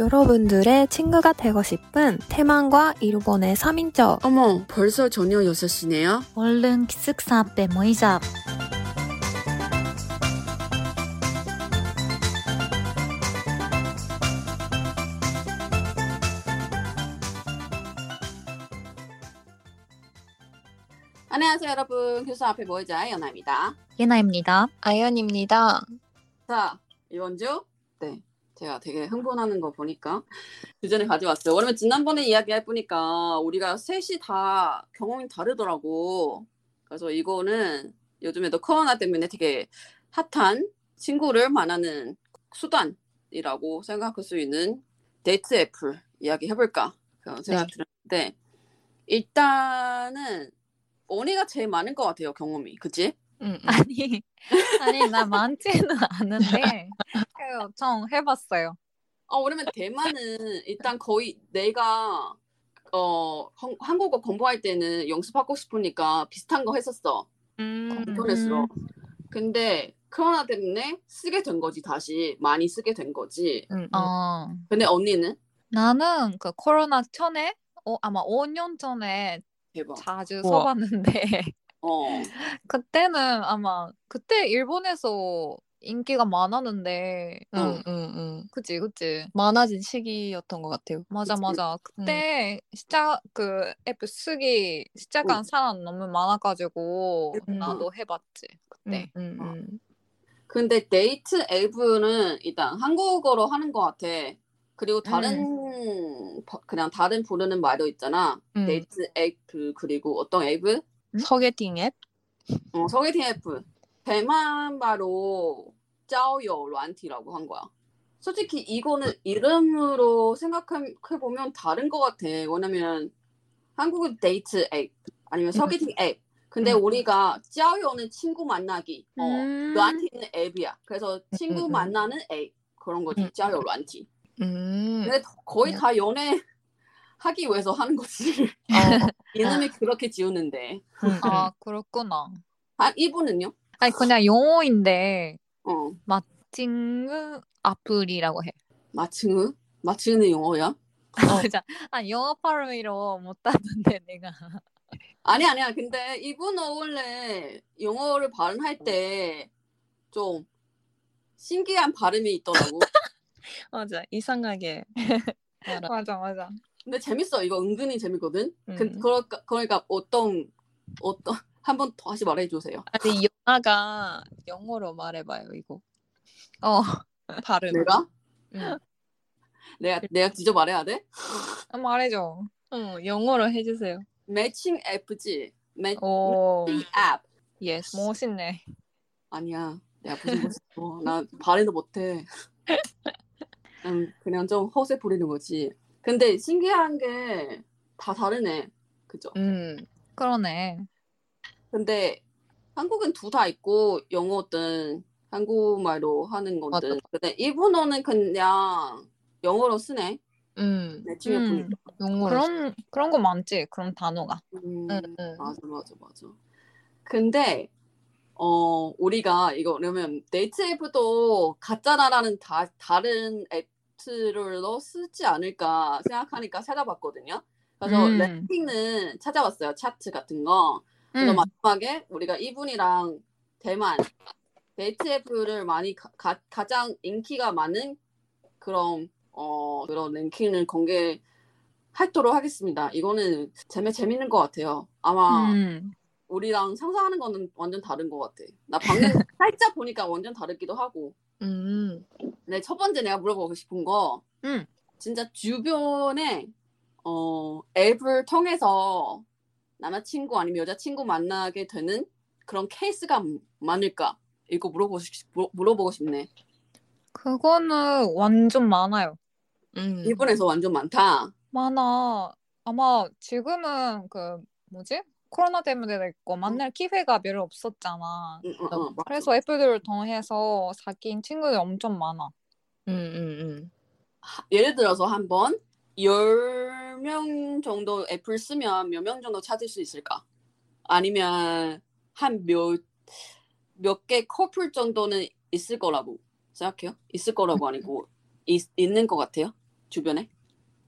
여러분들의 친구가 되고 싶은 태만과 일본의 3인조. 어머, 벌써 저녁 6시네요? 얼른 기숙사 앞에 모이자. 안녕하세요, 여러분. 교수 앞에 모이자 연아입니다. 예나입니다. 아연입니다. 자, 이번 주? 네. 제가 되게 흥분하는 거 보니까 주제를 가져왔어요. 왜냐면 지난번에 이야기할 보니까 우리가 셋이 다 경험이 다르더라고. 그래서 이거는 요즘에도 코로나 때문에 되게 핫한 친구를 만나는 수단이라고 생각할 수 있는 데이트 앱을 이야기 해볼까 그런 생각 네. 들었는데 일단은 언니가 제일 많은 것 같아요 경험이 그치? 음, 음. 아니, 아니, 나 많지는 않은데, 그, 좀 해봤어요. 어, 왜냐면 대만은 일단 거의 내가 어 한- 한국어 공부할 때는 연습하고 싶으니까 비슷한 거 했었어 음, 인터넷으로. 근데 코로나 때문에 쓰게 된 거지 다시 많이 쓰게 된 거지. 음, 음. 어, 근데 언니는 나는 그 코로나 전에, 어, 아마 5년 전에 대박. 자주 우와. 써봤는데, 어, 그때는 아마, 그때 일본에서 인기가 많았는데, 어. 음, 음, 음. 그치, 그치. 많아진 시기였던 것 같아요. 맞아, 그치. 맞아. 그때 시작, 그 앱 쓰기 시작한 사람 너무 많아가지고, 음. 나도 해봤지, 그때. 음, 음, 음. 근데 데이트 앱은 일단 한국어로 하는 것 같아. 그리고 다른 버- 그냥 다른 부르는 말도 있잖아. 음. 데이트 앱 그, 그리고 어떤 앱은 소개팅 앱? 어, 소개팅 앱 대만 바로 交友軟體라고 한 거야. 솔직히 이거는 이름으로 생각해 보면 다른 것 같아. 왜냐면 한국은 데이트 앱 아니면 소개팅 앱. 근데 음. 우리가 交友는 친구 만나기, 어, 음. 軟體는 앱이야. 그래서 친구. 만나는 앱 그런 거지. 음. 交友軟體. 음. 근데 거의 음. 다 연애 하기 위해서 하는 거지. 어, 이름이 그렇게 지우는데. 음, 음. 아, 그렇구나. 아, 이분은요? 아니, 그냥 영어인데, 어. 마칭 아플이라고 해. 마칭은? 마칭은 영어야? 맞아. 아, 영어 발음으로 못하는데, 내가. 아니 아니야. 근데 이분은 원래 영어를 발음할 때 좀 신기한 발음이 있더라고. 맞아. 이상하게. 맞아, 맞아. 근데 재밌어. 이거 은근히 재밌거든. 그, 음. 그러니까, 그러니까 어떤 어떤 한 번 다시 말해 주세요. 아니, 영아가 영어로 말해봐요, 이거. 어, 발음. 내가 응. 내가 내가 직접 말해야 돼? 말해줘. 어, 영어로 해주세요. 매칭 앱지. 매, 오, 매칭 앱. Yes. 멋있네. 아니야. 내가 무슨 멋있어. 나 발음도 못해. 난 그냥 좀 허세 부리는 거지. 근데 신기한 게 다 다르네. 그죠? 음. 그러네. 근데 한국은 둘 다 있고 영어든 한국말로 하는 거든. 맞아. 근데 일본어는 그냥 영어로 쓰네. 음. 내 친구 음. 보니까. 영어로. 그런, 그런 거 많지, 그런 단어가. 음, 응, 응. 맞아, 맞아, 맞아. 근데 어 우리가 이거 그러면 데이트 앱도 가짜라는 다 다른 앱 들로 쓰지 않을까 생각하니까 찾아봤거든요. 그래서 음. 랭킹은 찾아봤어요. 차트 같은 거. 그래서 음. 마지막에 우리가 이분이랑 대만 데이트 앱을 많이 가, 가, 가장 인기가 많은 그런 어 그런 랭킹을 공개하도록 하겠습니다. 이거는 재미 재밌는 것 같아요. 아마 음. 우리랑 상상하는 거는 완전 다른 것 같아. 나 방금 살짝 보니까 완전 다르기도 하고. 음. 근데 첫 번째 내가 물어보고 싶은 거, 음. 진짜 주변에 어 앱을 통해서 남자친구 아니면 여자친구 만나게 되는 그런 케이스가 많을까? 이거 물어보고 싶, 물- 물어보고 싶네. 그거는 완전 많아요. 음. 일본에서 완전 많다. 많아. 아마 지금은 그, 뭐지? 코로나 때문에 됐고, 만날 기회가 별로 없었잖아. 응, 응, 응, 맞아. 그래서 애플들을 통해서 사귄 친구들이 엄청 많아. 음, 음, 음. 예를 들어서 한번 10명 정도 애플 쓰면 몇 명 정도 찾을 수 있을까? 아니면 한 몇 몇 개 커플 정도는 있을 거라고 생각해요? 있을 거라고 아니고 있, 있는 것 같아요? 주변에?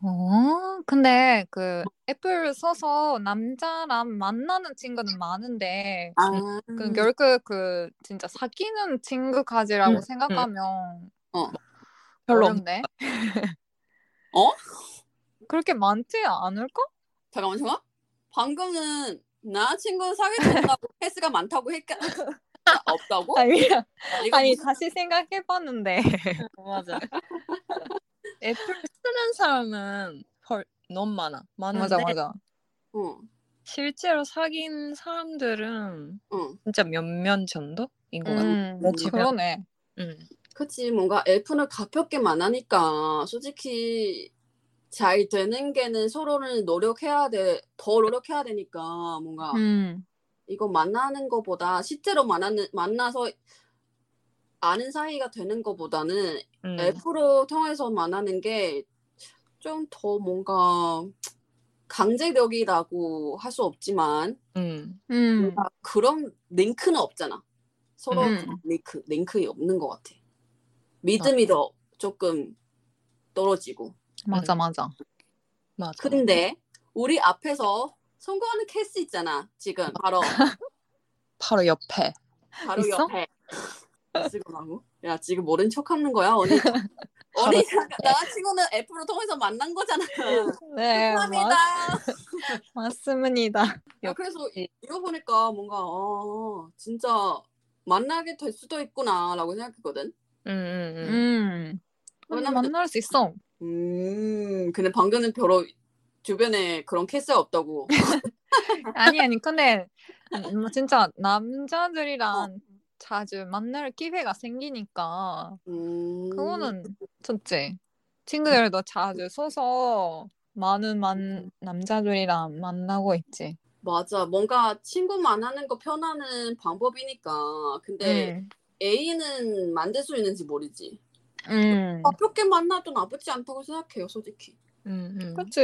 어, 근데 그 애플 써서 남자랑 만나는 친구는 많은데 아, 그 결국 그 진짜 사귀는 친구까지라고 음, 생각하면 어. 별로 없- 어렵네. 어? 그렇게 많지 않을까? 잠깐만 잠깐. 방금은 나 친구 없다고 패스가 많다고 했까 없다고? 아니, 아니 무슨- 다시 생각해봤는데 맞아. 애플 쓰는 사람은 헐 너무 많아. 많은데 맞아 맞아. 어, 실제로 사귄 사람들은 어. 진짜 몇몇 정도인 것 같아. 음, 내 주변. 그러네. 응. 그치 뭔가 F는 가볍게 만 하니까 솔직히 잘 되는 게는 서로를 노력해야 돼, 더 노력해야 되니까 뭔가 음, 이거 만나는 거보다 실제로 만나는 만나서 아는 사이가 되는 거보다는 응. F로 통해서 만나는 게 좀 더 뭔가 강제력이라고 할 수 없지만 응. 음, 뭔가 그런 링크는 없잖아. 서로 음. 링크 링크 없는 것 같아. 믿음이 더 조금 떨어지고. 맞아 맞아. 맞아. 근데 우리 앞에서 선거하는 케이스 있잖아. 지금 바로 바로 옆에. 바로 있어? 옆에 지금 하고. 야 지금 모른 척하는 거야 언니. 언니 나 친구는 F로 통해서 만난 거잖아. 네, 맞, 감사합니다. 맞 습니다. 야, 그래서 이- 이거 보니까 뭔가 어, 진짜 만나게 될 수도 있구나라고 생각했거든. 응, 응, 응. 음, 왜냐면- 만날 수 있어. 음, 근데 방금은 별로 주변에 그런 케이스가 없다고. 아니 아니 근데 음, 진짜 남자들이랑 자주 만날 기회가 생기니까 음, 그거는 좋지. 친구들도 자주 써서 많은 만 남자들이랑 만나고 있지. 맞아. 뭔가 친구만 하는 거 편하는 방법이니까. 근데 음, A는 만들 수 있는지 모르지. 음, 가볍게 만나도 나쁘지 않다고 생각해요, 솔직히. 응, 응. 그치.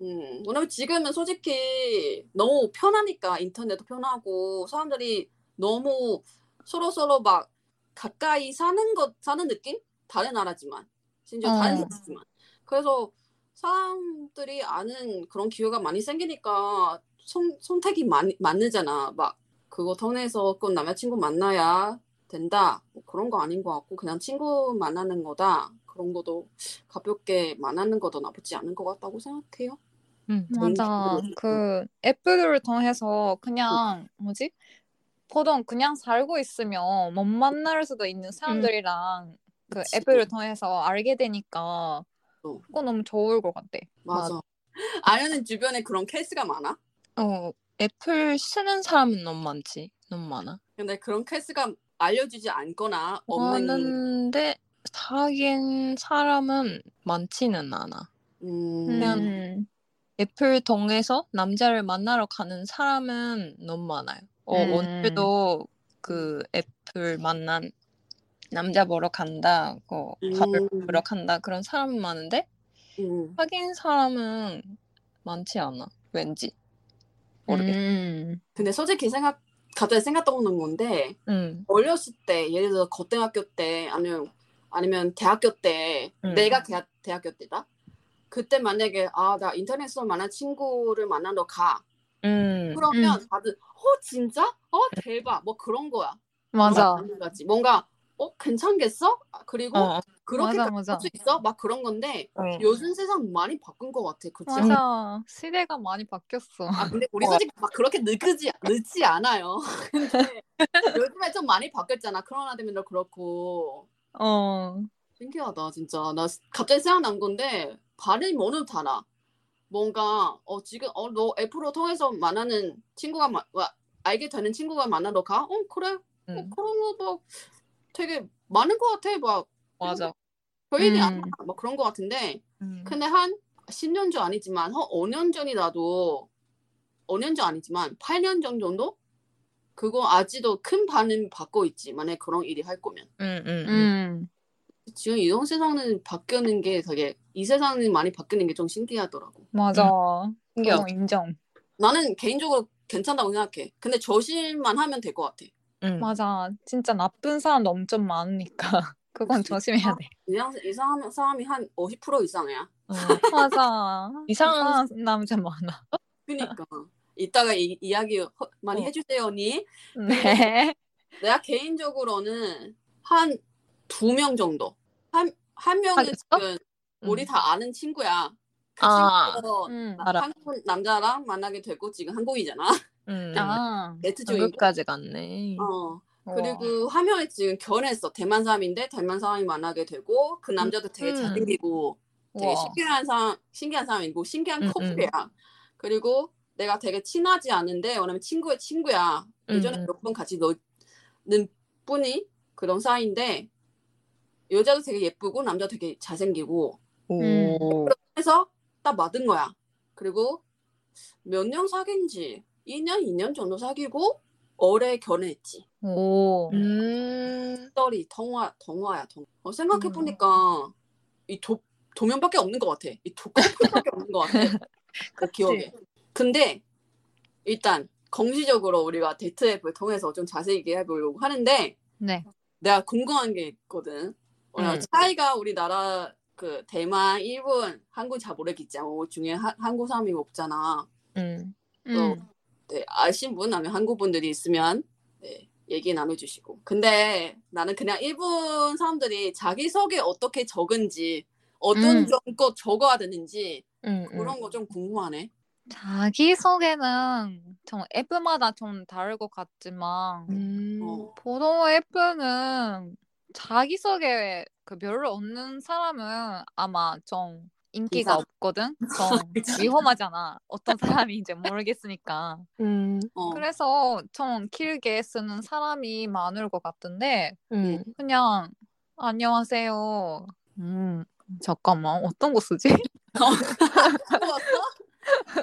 음, 왜냐면 지금은 솔직히 너무 편하니까 인터넷도 편하고 사람들이 너무 서로 서로 막 가까이 사는 것 사는 느낌? 다른 나라지만 심지어 다른 어. 나라지만 그래서 사람들이 아는 그런 기회가 많이 생기니까 선, 선택이 많이 많으잖아. 막 그거 통해서 꼭 남자친구 만나야 된다. 뭐 그런 거 아닌 것 같고 그냥 친구 만나는 거다. 그런 것도 가볍게 만나는 것도 나쁘지 않은 것 같다고 생각해요. 응. 맞아. 음. 그 애플을 통해서 그냥 뭐지? 보통 그냥 살고 있으면 못 만날 수도 있는 사람들이랑 그 그치. 애플을 통해서 알게 되니까 어. 그거 너무 좋을 것 같아. 맞아. 아연은 주변에 그런 케이스가 많아? 어, 앱을 쓰는 사람은 너무 많지. 너무 많아. 근데 그런 케이스가 알려주지 않거나 없는 많은데 사귄 사람은 많지는 않아. 음, 그냥 음, 앱을 통해서 남자를 만나러 가는 사람은 너무 많아요. 어, 음. 오늘도 그 앱을 만난 남자 보러 간다, 어, 밥을 음. 먹으러 간다 그런 사람은 많은데 음. 사귄 사람은 많지 않아. 왠지 모르겠어. 음, 근데 솔직히 생각 갑자기 생각 떠오르는 건데 응, 어렸을 때 예를 들어 고등학교 때 아니면 아니면 대학교 때 음. 내가 대학 대학교 때다 그때 만약에 아 나 인터넷으로 만난 친구를 만나러 가 응, 그러면 다들 어 진짜 어 대박 뭐 그런 거야 맞아. 거지. 뭔가 어 괜찮겠어 아, 그리고 어, 그렇게 맞아, 맞아. 할수 있어 막 그런 건데 어. 요즘 세상 많이 바꾼 것 같아 그치 맞아. 시대가 많이 바뀌었어. 아 근데 우리 어. 솔직히 막 그렇게 늦지 늦지 않아요. 근데 요즘에 좀 많이 바뀌었잖아. 코로나 때문에 그렇고 어, 신기하다 진짜. 나 갑자기 생각난 건데 발음이 너무 달아. 뭔가 어 지금 어 너 애플로 통해서 만나는 친구가 마, 와, 알게 되는 친구가 만나러 가? 어 그래. 어, 응, 그러면 되게 많은 것 같아. 막 맞아. 별일이 음. 아니야. 막 그런 것 같은데 응. 근데 한 10년 전 아니지만 한 5년 전이라도 5년 전 아니지만 8년 전 정도 그거 아직도 큰 반응 받고 있지 만약에 그런 일이 할 거면 응, 응, 응. 음, 지금 이런 세상은 바뀌는 게 되게 이 세상은 많이 바뀌는 게 좀 신기하더라고 맞아. 신기하다. 그거 인정. 나는 개인적으로 괜찮다고 생각해 근데 조심만 하면 될 것 같아 응. 맞아. 진짜 나쁜 사람도 엄청 많으니까. 그건 조심해야 돼. 이상 이상한 사람이 한 50% 이상이야. 어. 맞아. 이상한 남자 많아. 그니까 이따가 이, 이야기 허- 많이 어. 해주세요 언니. 네. 내가 개인적으로는 한 두 명 정도. 한 한 명은 사귀었어? 지금 우리 음. 다 아는 친구야. 그 아. 음. 알아. 한국 남자랑 만나게 되고 지금 한국이잖아. 음. 아. 네트 중인 한국까지 갔네. 어. 그리고 한 명이 지금 결혼했어. 대만 사람인데 대만 사람이 만나게 되고 그 남자도 되게 음. 잘생기고 되게 우와. 신기한 사람, 신기한 사람이고 신기한 음, 커플이야. 그리고 내가 되게 친하지 않은데 왜냐면 친구의 친구야. 예전에 음. 몇 번 같이 노는 분이 그런 사이인데 여자도 되게 예쁘고 남자 되게 잘생기고 음. 오. 그래서 딱 맞은 거야. 그리고 몇 년 사귄지 2년, 2년 정도 사귀고 올해 결혼했지. 오. 음. 스토리 통화 통화야 통. 어, 생각해 보니까 이 도, 도면밖에 없는 것 같아. 이 도커플밖에 없는 것 같아. 그 기억에. 근데 일단 공식적으로 우리가 데이트 앱을 통해서 좀 자세히 얘기해 보려고 하는데 네. 내가 궁금한 게 있거든. 어, 음. 차이가 우리나라 그 대만, 일본, 한국 잘 모르겠지. 어, 중에 하- 한국 사람이 없잖아. 음. 음. 네, 아신 분 아니면 한국 분들이 있으면 네, 얘기 나눠주시고. 근데 나는 그냥 일본 사람들이 자기 소개 어떻게 적은지 어떤 음. 정도 적어야 되는지 음. 그런 거 좀 궁금하네. 자기 소개는 좀 앱마다 좀 다를 것 같지만 음. 어. 보통 앱은 자기 소개 그 별로 없는 사람은 아마 좀 인기가 이상. 없거든. 좀 위험하잖아. 어떤 사람인지 모르겠으니까. 음. 어. 그래서 좀 길게 쓰는 사람이 많을 것 같은데 음. 그냥 안녕하세요. 음 잠깐만 어떤 거 쓰지? 까먹었어?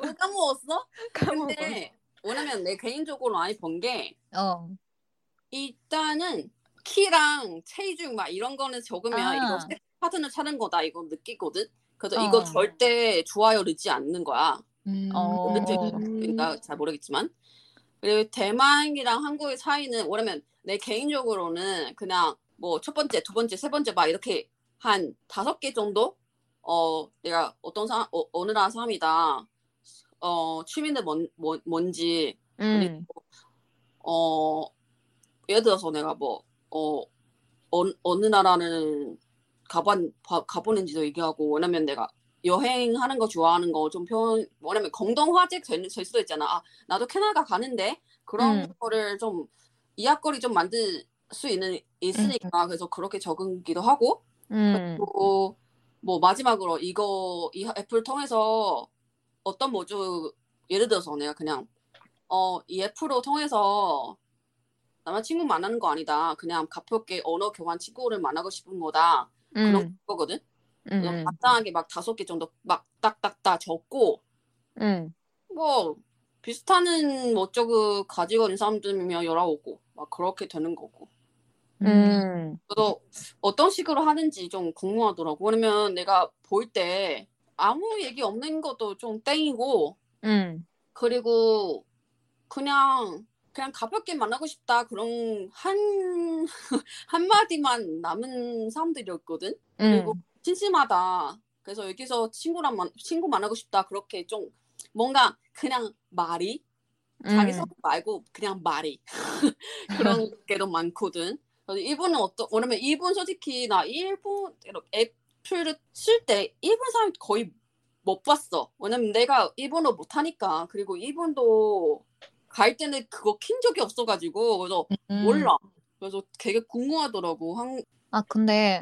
너무 까먹었어? 까먹어. 근데 왜냐면 내 개인적으로 많이 본 게 어. 일단은 키랑 체중 막 이런 거는 적으면 아. 이거 새 파트너 찾는 거다 이거 느끼거든. 그래서 어. 이거 절대 좋아요 넣지 않는 거야. 음. 어. 그러니까 잘 모르겠지만 그리고 대만이랑 한국의 차이는 뭐냐면 내 개인적으로는 그냥 뭐 첫 번째, 두 번째, 세 번째 막 이렇게 한 다섯 개 정도 어 내가 어떤 사 어, 어느 나라 사람이다 어 취미는 뭔, 뭔 뭔지 음. 어 예를 들어서 내가 뭐 어 어느, 어느 나라는 가본 가- 가보는지도 얘기하고 왜냐면 내가 여행하는 거 좋아하는 거 좀 표현 뭐냐면 공동 화제 될, 될 수도 있잖아. 아 나도 캐나다 가는데 그런 음. 거를 좀 이야기거리 좀 만들 수 있는 있으니까 그래서 그렇게 적은기도 하고 음. 그리고 뭐 마지막으로 이거 이 애플 통해서 어떤 모주 예를 들어서 내가 그냥 어 이 애플을 통해서 남자친구 만나는 거 아니다. 그냥 가볍게 언어 교환 친구를 만나고 싶은 거다. 그런 음. 거거든. 음. 그래서 간단하게 막 다섯 개 정도 막 딱딱딱 적고 음. 뭐 비슷한 뭐 저거 가지고 있는 사람들이면 오고 막 그렇게 되는 거고. 음. 그래서 어떤 식으로 하는지 좀 궁금하더라고. 왜냐면 내가 볼 때 아무 얘기 없는 것도 좀 땡이고 음. 그리고 그냥 그냥 가볍게 만나고 싶다 그런 한 한마디만 남은 사람들이었거든. 그리고 음. 심심하다. 그래서 여기서 친구랑 만, 친구 만나고 싶다. 그렇게 좀 뭔가 그냥 말이 자기 음. 성 말고 그냥 말이 그런 게더 많거든. 그래서 일본은 어떤 왜냐면 일본 솔직히 나 일본 애플을 쓸 때 일본 사람 거의 못 봤어. 왜냐면 내가 일본어 못하니까 그리고 일본도 갈 때는 그거 킨 적이 없어가지고 그래서 음. 몰라. 그래서 되게 궁금하더라고. 한 아 근데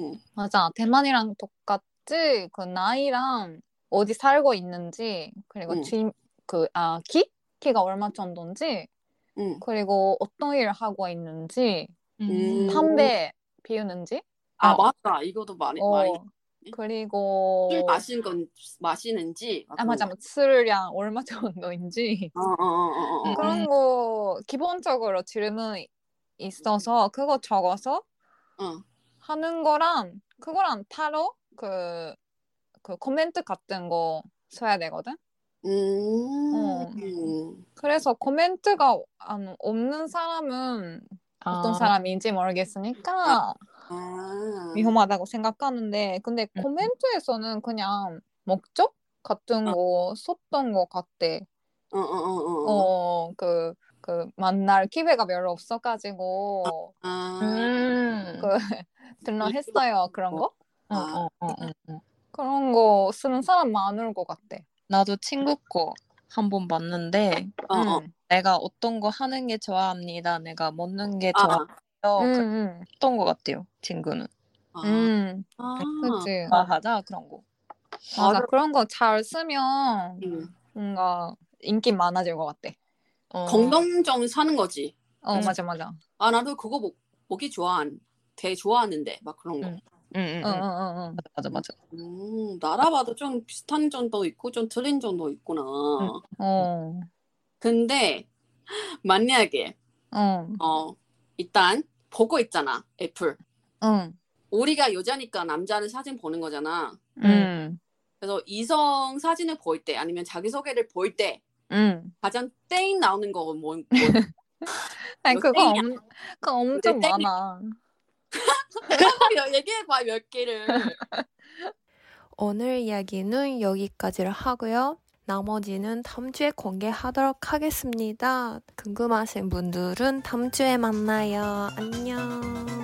응. 맞아 대만이랑 똑같지 그 나이랑 어디 살고 있는지 그리고 응. 지, 그아 키? 키가 얼마 정도인지 응. 그리고 어떤 일을 하고 있는지 음. 담배 피우는지 아 어. 맞다. 이것도 많이 많이 어 그리고 술 마시는 건 마시는지 아 맞아 뭐 술량 얼마 정도인지 어 어 어어 음. 그런 거 기본적으로 질문 있어서 그거 적어서 어. 하는 거랑 그거랑 따로 그, 그 코멘트 같은 거 써야 되거든. 음. 어. 음. 그래서 코멘트가 안- 없는 사람은 어떤 아. 사람인지 모르겠으니까 아. 위험하다고 생각하는데 근데 음. 코멘트에서는 그냥 목적 같은 어. 거 썼던 것 같대. 어, 어, 어, 어. 어, 그, 그 만날 기회가 별로 없어가지고 아. 음. 그 들러 했어요 그런 거? 어, 어, 어, 어, 어. 그런 거 쓰는 사람 많을 것 같대. 나도 친구 거 한 번 봤는데 어, 어. 응. 내가 어떤 거 하는 게 좋아합니다. 내가 먹는 게 아, 좋아 요. 응, 응, 그랬던 것 같아요. 친구는. 아. 응, 아. 그치. 좋아하자 그런 거. 맞아, 맞아. 그런 거 잘 쓰면 음. 뭔가 인기 많아질 것 같대. 어. 공동점 사는 거지. 어, 음. 맞아, 맞아. 아, 나도 그거 먹, 먹기 좋아한, 되게 좋아하는데, 막 그런 거. 응. 응, 응, 응, 응. 응, 응, 응. 맞아, 맞아, 맞아. 음, 나라봐도 좀 비슷한 점도 있고, 좀 틀린 점도 있구나. 어, 근데, 만약에, 어, 어, 일단, 보고 있잖아, 애플. 응, 우리가 여자니까 남자는 사진 보는 거잖아. 응, 그래서 이성 사진을 볼 때, 아니면 자기 소개를 볼 때, 응. 가장 땡 나오는 거 뭐, 뭐, 아니, 몇 그거? 엄, 그거 엄청? 많아. 얘기해봐, 몇 개를. 오늘 이야기는 여기까지를 하고요. 나머지는 다음 주에 공개하도록 하겠습니다. 궁금하신 분들은 다음 주에 만나요. 안녕.